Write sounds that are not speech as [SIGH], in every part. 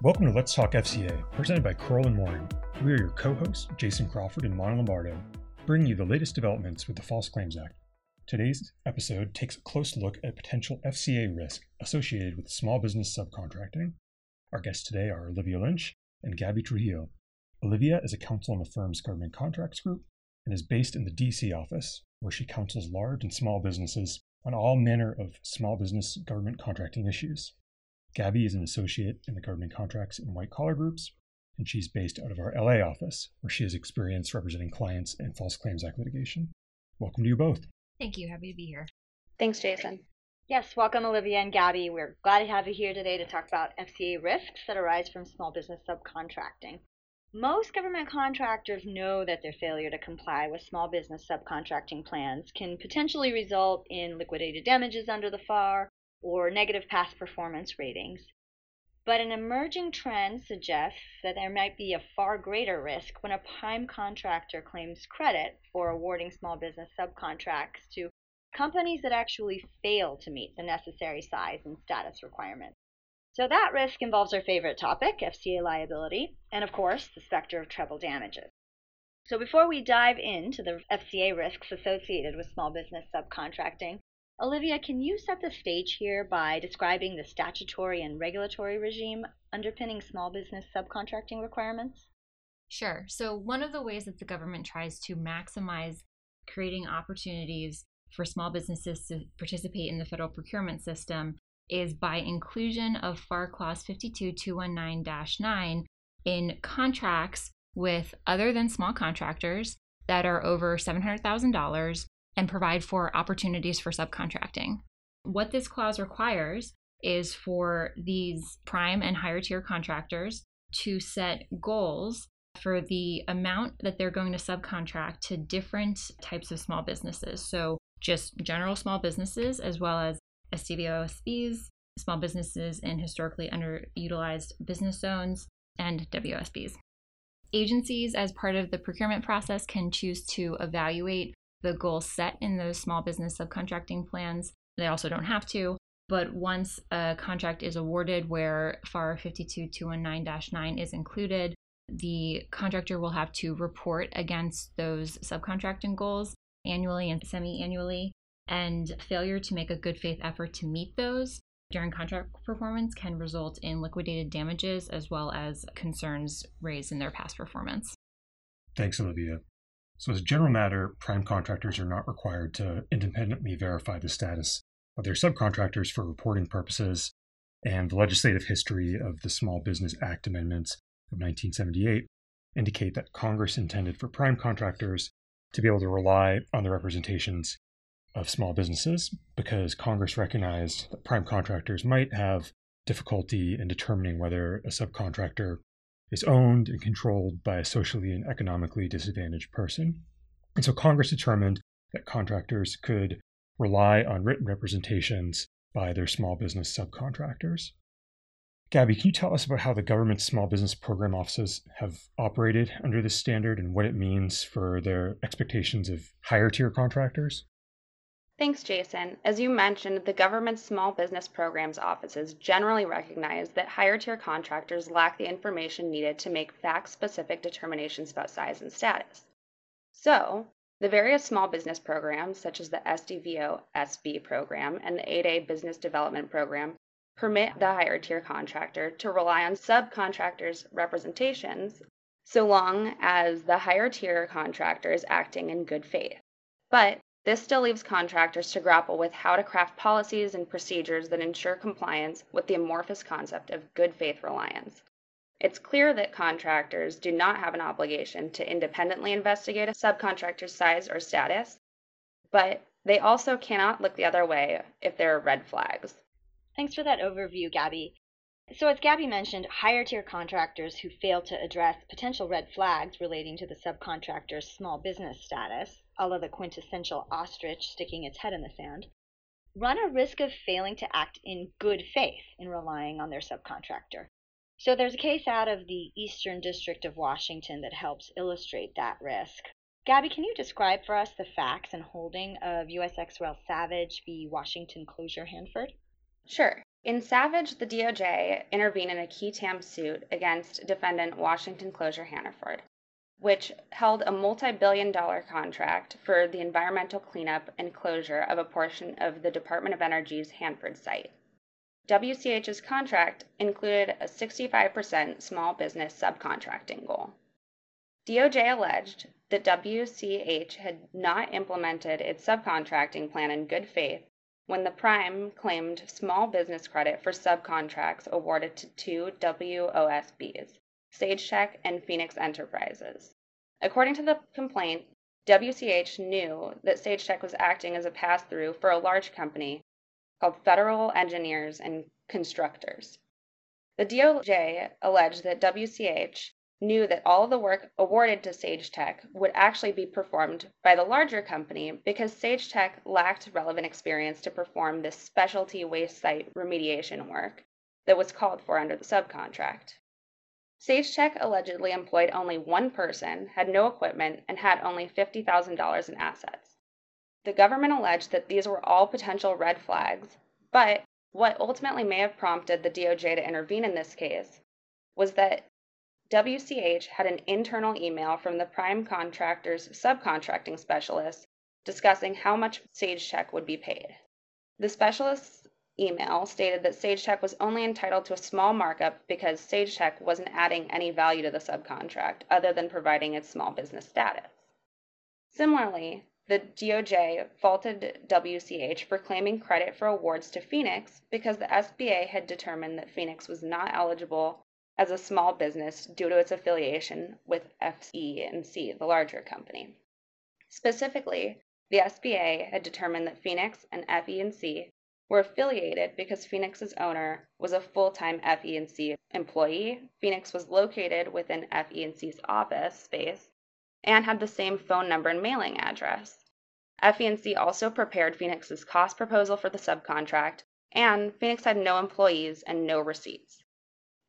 Welcome to Let's Talk FCA, presented by Crowell and Moring. We are your co-hosts, Jason Crawford and Mana Lombardo, bringing you the latest developments with the False Claims Act. Today's episode takes a close look at potential FCA risk associated with small business subcontracting. Our guests today are Olivia Lynch and Gabby Trujillo. Olivia is a counsel in the firm's government contracts group and is based in the DC office, where she counsels large and small businesses on all manner of small business government contracting issues. Gabby is an associate in the government contracts and white collar groups, and she's based out of our LA office, where she has experience representing clients in False Claims Act litigation. Welcome to you both. Thank you. Happy to be here. Thanks, Jason. Yes, welcome, Olivia and Gabby. We're glad to have you here today to talk about FCA risks that arise from small business subcontracting. Most government contractors know that their failure to comply with small business subcontracting plans can potentially result in liquidated damages under the FAR or negative past performance ratings. But an emerging trend suggests that there might be a far greater risk when a prime contractor claims credit for awarding small business subcontracts to companies that actually fail to meet the necessary size and status requirements. So that risk involves our favorite topic, FCA liability, and of course, the specter of treble damages. So before we dive into the FCA risks associated with small business subcontracting, Olivia, can you set the stage here by describing the statutory and regulatory regime underpinning small business subcontracting requirements? Sure. So, one of the ways that the government tries to maximize creating opportunities for small businesses to participate in the federal procurement system is by inclusion of FAR Clause 52219 9 in contracts with other than small contractors that are over $700,000 and provide for opportunities for subcontracting. What this clause requires is for these prime and higher tier contractors to set goals for the amount that they're going to subcontract to different types of small businesses. So, just general small businesses as well as SDVOSBs, small businesses in historically underutilized business zones, and WSBs. Agencies, as part of the procurement process, can choose to evaluate the goals set in those small business subcontracting plans. They also don't have to, but once a contract is awarded where FAR 52219 9 is included, the contractor will have to report against those subcontracting goals annually and semi annually and failure to make a good faith effort to meet those during contract performance can result in liquidated damages as well as concerns raised in their past performance. Thanks, Olivia. So, as a general matter, prime contractors are not required to independently verify the status of their subcontractors for reporting purposes, and the legislative history of the Small Business Act amendments of 1978 indicate that Congress intended for prime contractors to be able to rely on the representations of small businesses because Congress recognized that prime contractors might have difficulty in determining whether a subcontractor is owned and controlled by a socially and economically disadvantaged person. And so Congress determined that contractors could rely on written representations by their small business subcontractors. Gabby, can you tell us about how the government's small business program offices have operated under this standard and what it means for their expectations of higher tier contractors? Thanks, Jason. As you mentioned, the government's small business programs offices generally recognize that higher tier contractors lack the information needed to make fact specific determinations about size and status. So, the various small business programs, such as the SDVO SB program and the 8A Business Development Program, permit the higher tier contractor to rely on subcontractors' representations so long as the higher tier contractor is acting in good faith. But this still leaves contractors to grapple with how to craft policies and procedures that ensure compliance with the amorphous concept of good faith reliance. It's clear that contractors do not have an obligation to independently investigate a subcontractor's size or status, but they also cannot look the other way if there are red flags. Thanks for that overview, Gabby. So, as Gabby mentioned, higher tier contractors who fail to address potential red flags relating to the subcontractor's small business status, a the quintessential ostrich sticking its head in the sand, run a risk of failing to act in good faith in relying on their subcontractor. So, there's a case out of the Eastern District of Washington that helps illustrate that risk. Gabby, can you describe for us the facts and holding of US ex rel Savage v. Washington Closure Hanford? Sure. In Savage, the DOJ intervened in a qui tam suit against defendant Washington Closure Hanford, which held a multi billion dollar contract for the environmental cleanup and closure of a portion of the Department of Energy's Hanford site. WCH's contract included a 65% small business subcontracting goal. DOJ alleged that WCH had not implemented its subcontracting plan in good faith when the prime claimed small business credit for subcontracts awarded to two WOSBs, SageTech and Phoenix Enterprises. According to the complaint, WCH knew that SageTech was acting as a pass through for a large company called Federal Engineers and Constructors. The DOJ alleged that WCH knew that all of the work awarded to SageTech would actually be performed by the larger company because SageTech lacked relevant experience to perform this specialty waste site remediation work that was called for under the subcontract. SageTech allegedly employed only one person, had no equipment, and had only $50,000 in assets. The government alleged that these were all potential red flags, but what ultimately may have prompted the DOJ to intervene in this case was that WCH had an internal email from the prime contractor's subcontracting specialist discussing how much SageTech would be paid. The specialist's email stated that SageTech was only entitled to a small markup because SageTech wasn't adding any value to the subcontract other than providing its small business status. Similarly, the DOJ faulted WCH for claiming credit for awards to Phoenix because the SBA had determined that Phoenix was not eligible as a small business due to its affiliation with FE&C, the larger company. Specifically, the SBA had determined that Phoenix and FE&C were affiliated because Phoenix's owner was a full-time FE&C employee. Phoenix was located within FE&C's office space and had the same phone number and mailing address. FE&C also prepared Phoenix's cost proposal for the subcontract, and Phoenix had no employees and no receipts.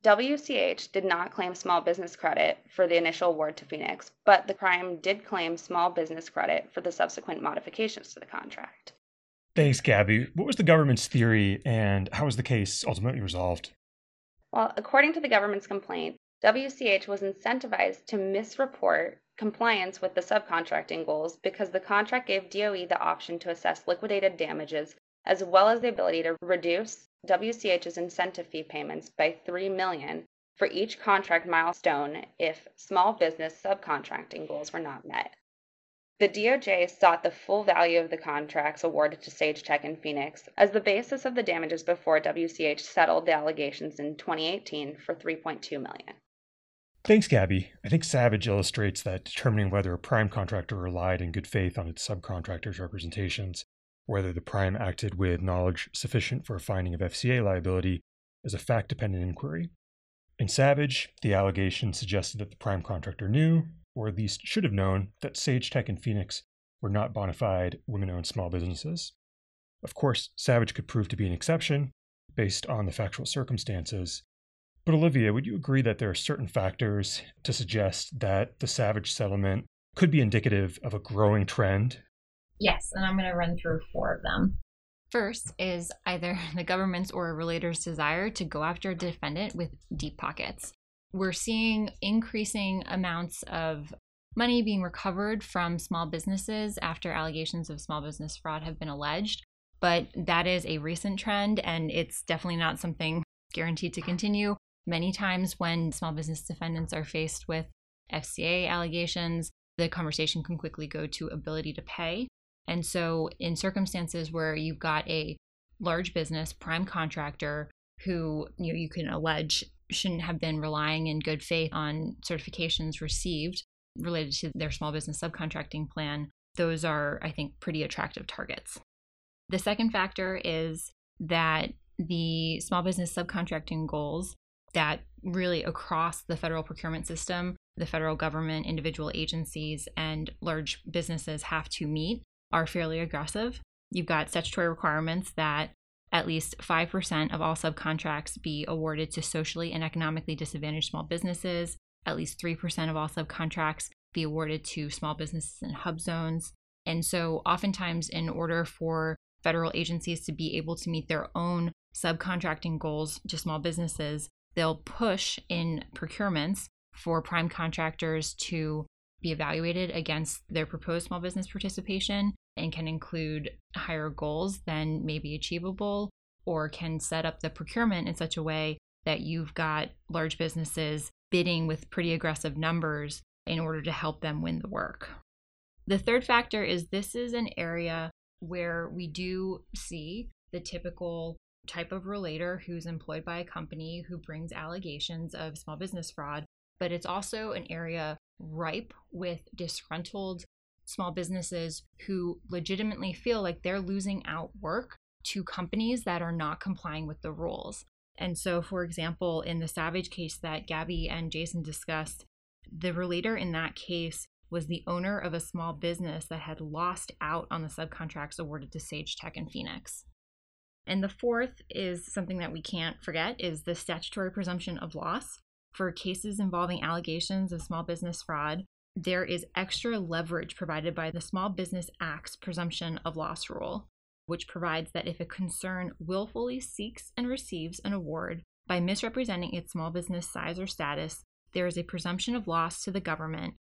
WCH did not claim small business credit for the initial award to Phoenix, but the prime did claim small business credit for the subsequent modifications to the contract. Thanks, Gabby. What was the government's theory and how was the case ultimately resolved? Well, according to the government's complaint, WCH was incentivized to misreport compliance with the subcontracting goals because the contract gave DOE the option to assess liquidated damages as well as the ability to reduce WCH's incentive fee payments by 3 million for each contract milestone if small business subcontracting goals were not met. The DOJ sought the full value of the contracts awarded to SageTech and Phoenix as the basis of the damages before WCH settled the allegations in 2018 for 3.2 million. Thanks, Gabby. I think Savage illustrates that determining whether a prime contractor relied in good faith on its subcontractors' representations whether the prime acted with knowledge sufficient for a finding of FCA liability is a fact dependent inquiry. In Savage, the allegation suggested that the prime contractor knew, or at least should have known, that Sage Tech and Phoenix were not bona fide women owned small businesses. Of course, Savage could prove to be an exception based on the factual circumstances. But Olivia, would you agree that there are certain factors to suggest that the Savage settlement could be indicative of a growing trend Yes, and I'm going to run through four of them. First is either [LAUGHS] the government's or a relator's desire to go after a defendant with deep pockets. We're seeing increasing amounts of money being recovered from small businesses after allegations of small business fraud have been alleged. But that is a recent trend, and it's definitely not something guaranteed to continue. Many times, when small business defendants are faced with FCA allegations, the conversation can quickly go to ability to pay. And so, in circumstances where you've got a large business prime contractor who you know you can allege shouldn't have been relying in good faith on certifications received related to their small business subcontracting plan, those are, I think, pretty attractive targets. The second factor is that the small business subcontracting goals that really across the federal procurement system, the federal government, individual agencies, and large businesses have to meet are fairly aggressive. You've got statutory requirements that at least 5% of all subcontracts be awarded to socially and economically disadvantaged small businesses, at least 3% of all subcontracts be awarded to small businesses in hub zones. And so, oftentimes, in order for federal agencies to be able to meet their own subcontracting goals to small businesses, they'll push in procurements for prime contractors to be evaluated against their proposed small business participation and can include higher goals than may be achievable or can set up the procurement in such a way that you've got large businesses bidding with pretty aggressive numbers in order to help them win the work. The third factor is this is an area where we do see the typical type of relator who's employed by a company who brings allegations of small business fraud, but it's also an area ripe with disgruntled small businesses who legitimately feel like they're losing out work to companies that are not complying with the rules. And so, for example, in the Savage case that Gabby and Jason discussed, the relator in that case was the owner of a small business that had lost out on the subcontracts awarded to Sage Tech and Phoenix. And the fourth is something that we can't forget is the statutory presumption of loss. For cases involving allegations of small business fraud, there is extra leverage provided by the Small Business Act's presumption of loss rule, which provides that if a concern willfully seeks and receives an award by misrepresenting its small business size or status, there is a presumption of loss to the government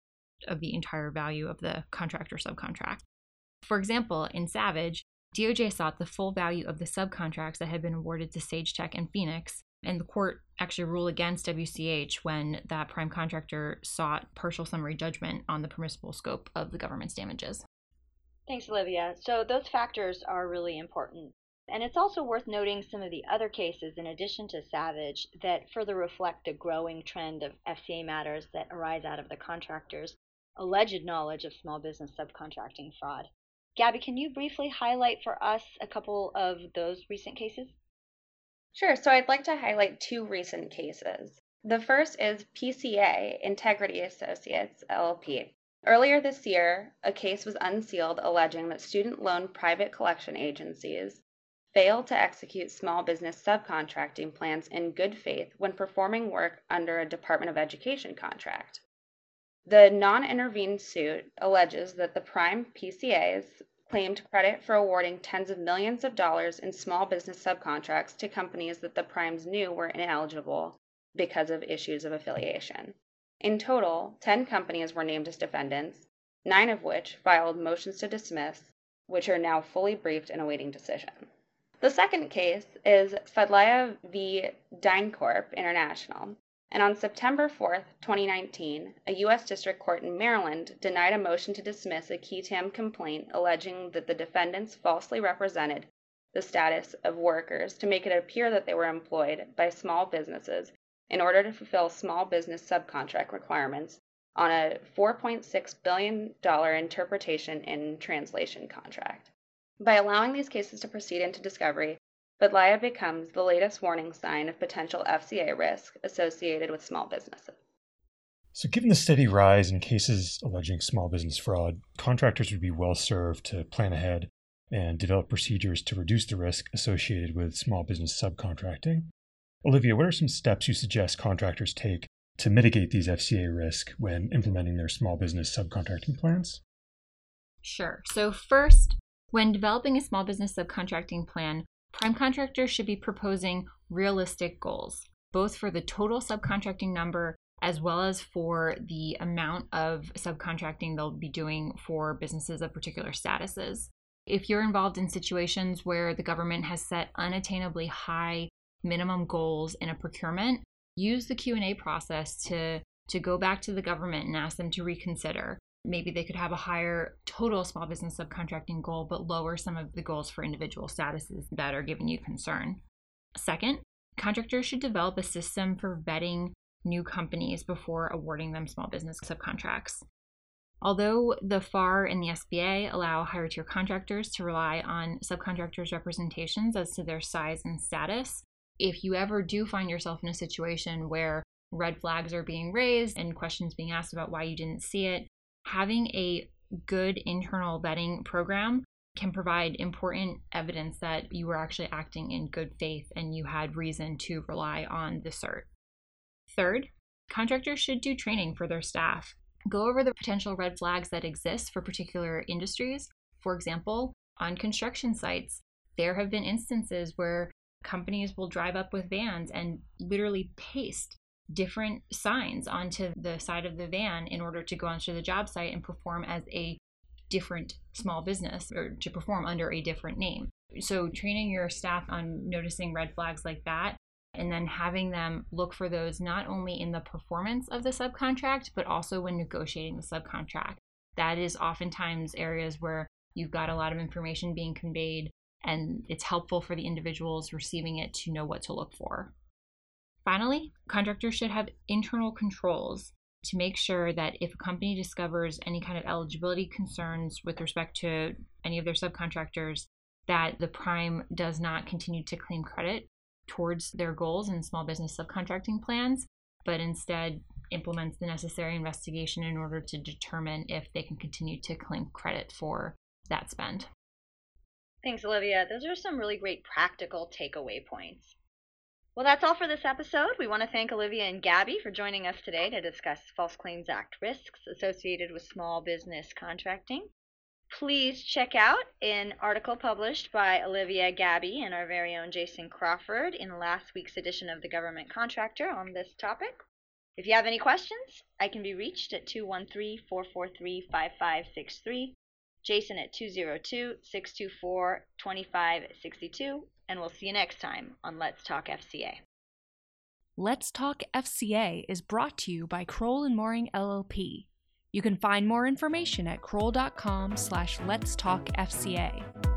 of the entire value of the contract or subcontract. For example, in Savage, DOJ sought the full value of the subcontracts that had been awarded to Sage Tech and Phoenix, and the court actually ruled against WCH when that prime contractor sought partial summary judgment on the permissible scope of the government's damages. Thanks, Olivia. So, those factors are really important. And it's also worth noting some of the other cases, in addition to Savage, that further reflect a growing trend of FCA matters that arise out of the contractor's alleged knowledge of small business subcontracting fraud. Gabby, can you briefly highlight for us a couple of those recent cases? Sure. So I'd like to highlight two recent cases. The first is PCA Integrity Associates LLP. Earlier this year, a case was unsealed alleging that student loan private collection agencies failed to execute small business subcontracting plans in good faith when performing work under a Department of Education contract. The non intervened suit alleges that the prime PCAs claimed credit for awarding tens of millions of dollars in small business subcontracts to companies that the primes knew were ineligible because of issues of affiliation. In total, 10 companies were named as defendants, nine of which filed motions to dismiss, which are now fully briefed and awaiting decision. The second case is Fadlalla v. DynCorp International, and on September 4, 2019, a U.S. District Court in Maryland denied a motion to dismiss a qui tam complaint alleging that the defendants falsely represented the status of workers to make it appear that they were employed by small businesses in order to fulfill small business subcontract requirements on a $4.6 billion interpretation and translation contract. By allowing these cases to proceed into discovery, Fadlalla becomes the latest warning sign of potential FCA risk associated with small businesses. So, given the steady rise in cases alleging small business fraud, contractors would be well served to plan ahead and develop procedures to reduce the risk associated with small business subcontracting. Olivia, what are some steps you suggest contractors take to mitigate these FCA risks when implementing their small business subcontracting plans? Sure. So, first, when developing a small business subcontracting plan, Prime contractors should be proposing realistic goals, both for the total subcontracting number as well as for the amount of subcontracting they'll be doing for businesses of particular statuses. If you're involved in situations where the government has set unattainably high minimum goals in a procurement, use the Q&A process to to go back to the government and ask them to reconsider maybe they could have a higher total small business subcontracting goal, but lower some of the goals for individual statuses that are giving you concern. Second, contractors should develop a system for vetting new companies before awarding them small business subcontracts. Although the FAR and the SBA allow higher tier contractors to rely on subcontractors' representations as to their size and status, if you ever do find yourself in a situation where red flags are being raised and questions being asked about why you didn't see it, having a good internal vetting program can provide important evidence that you were actually acting in good faith and you had reason to rely on the cert. Third, contractors should do training for their staff. Go over the potential red flags that exist for particular industries. For example, on construction sites, there have been instances where companies will drive up with vans and literally paste different signs onto the side of the van in order to go onto the job site and perform as a different small business or to perform under a different name. So, training your staff on noticing red flags like that and then having them look for those not only in the performance of the subcontract, but also when negotiating the subcontract. That is oftentimes areas where you've got a lot of information being conveyed, and it's helpful for the individuals receiving it to know what to look for. Finally, contractors should have internal controls to make sure that if a company discovers any kind of eligibility concerns with respect to any of their subcontractors, that the prime does not continue to claim credit towards their goals and small business subcontracting plans, but instead implements the necessary investigation in order to determine if they can continue to claim credit for that spend. Thanks, Olivia. Those are some really great practical takeaway points. Well, that's all for this episode. We want to thank Olivia and Gabby for joining us today to discuss False Claims Act risks associated with small business contracting. Please check out an article published by Olivia Gabby and our very own Jason Crawford in last week's edition of The Government Contractor on this topic. If you have any questions, I can be reached at 213 443 5563, Jason at 202 624 2562, and we'll see you next time on Let's Talk FCA. Let's Talk FCA is brought to you by Crowell and Moring LLP. You can find more information at crowell.com slash let's talk FCA.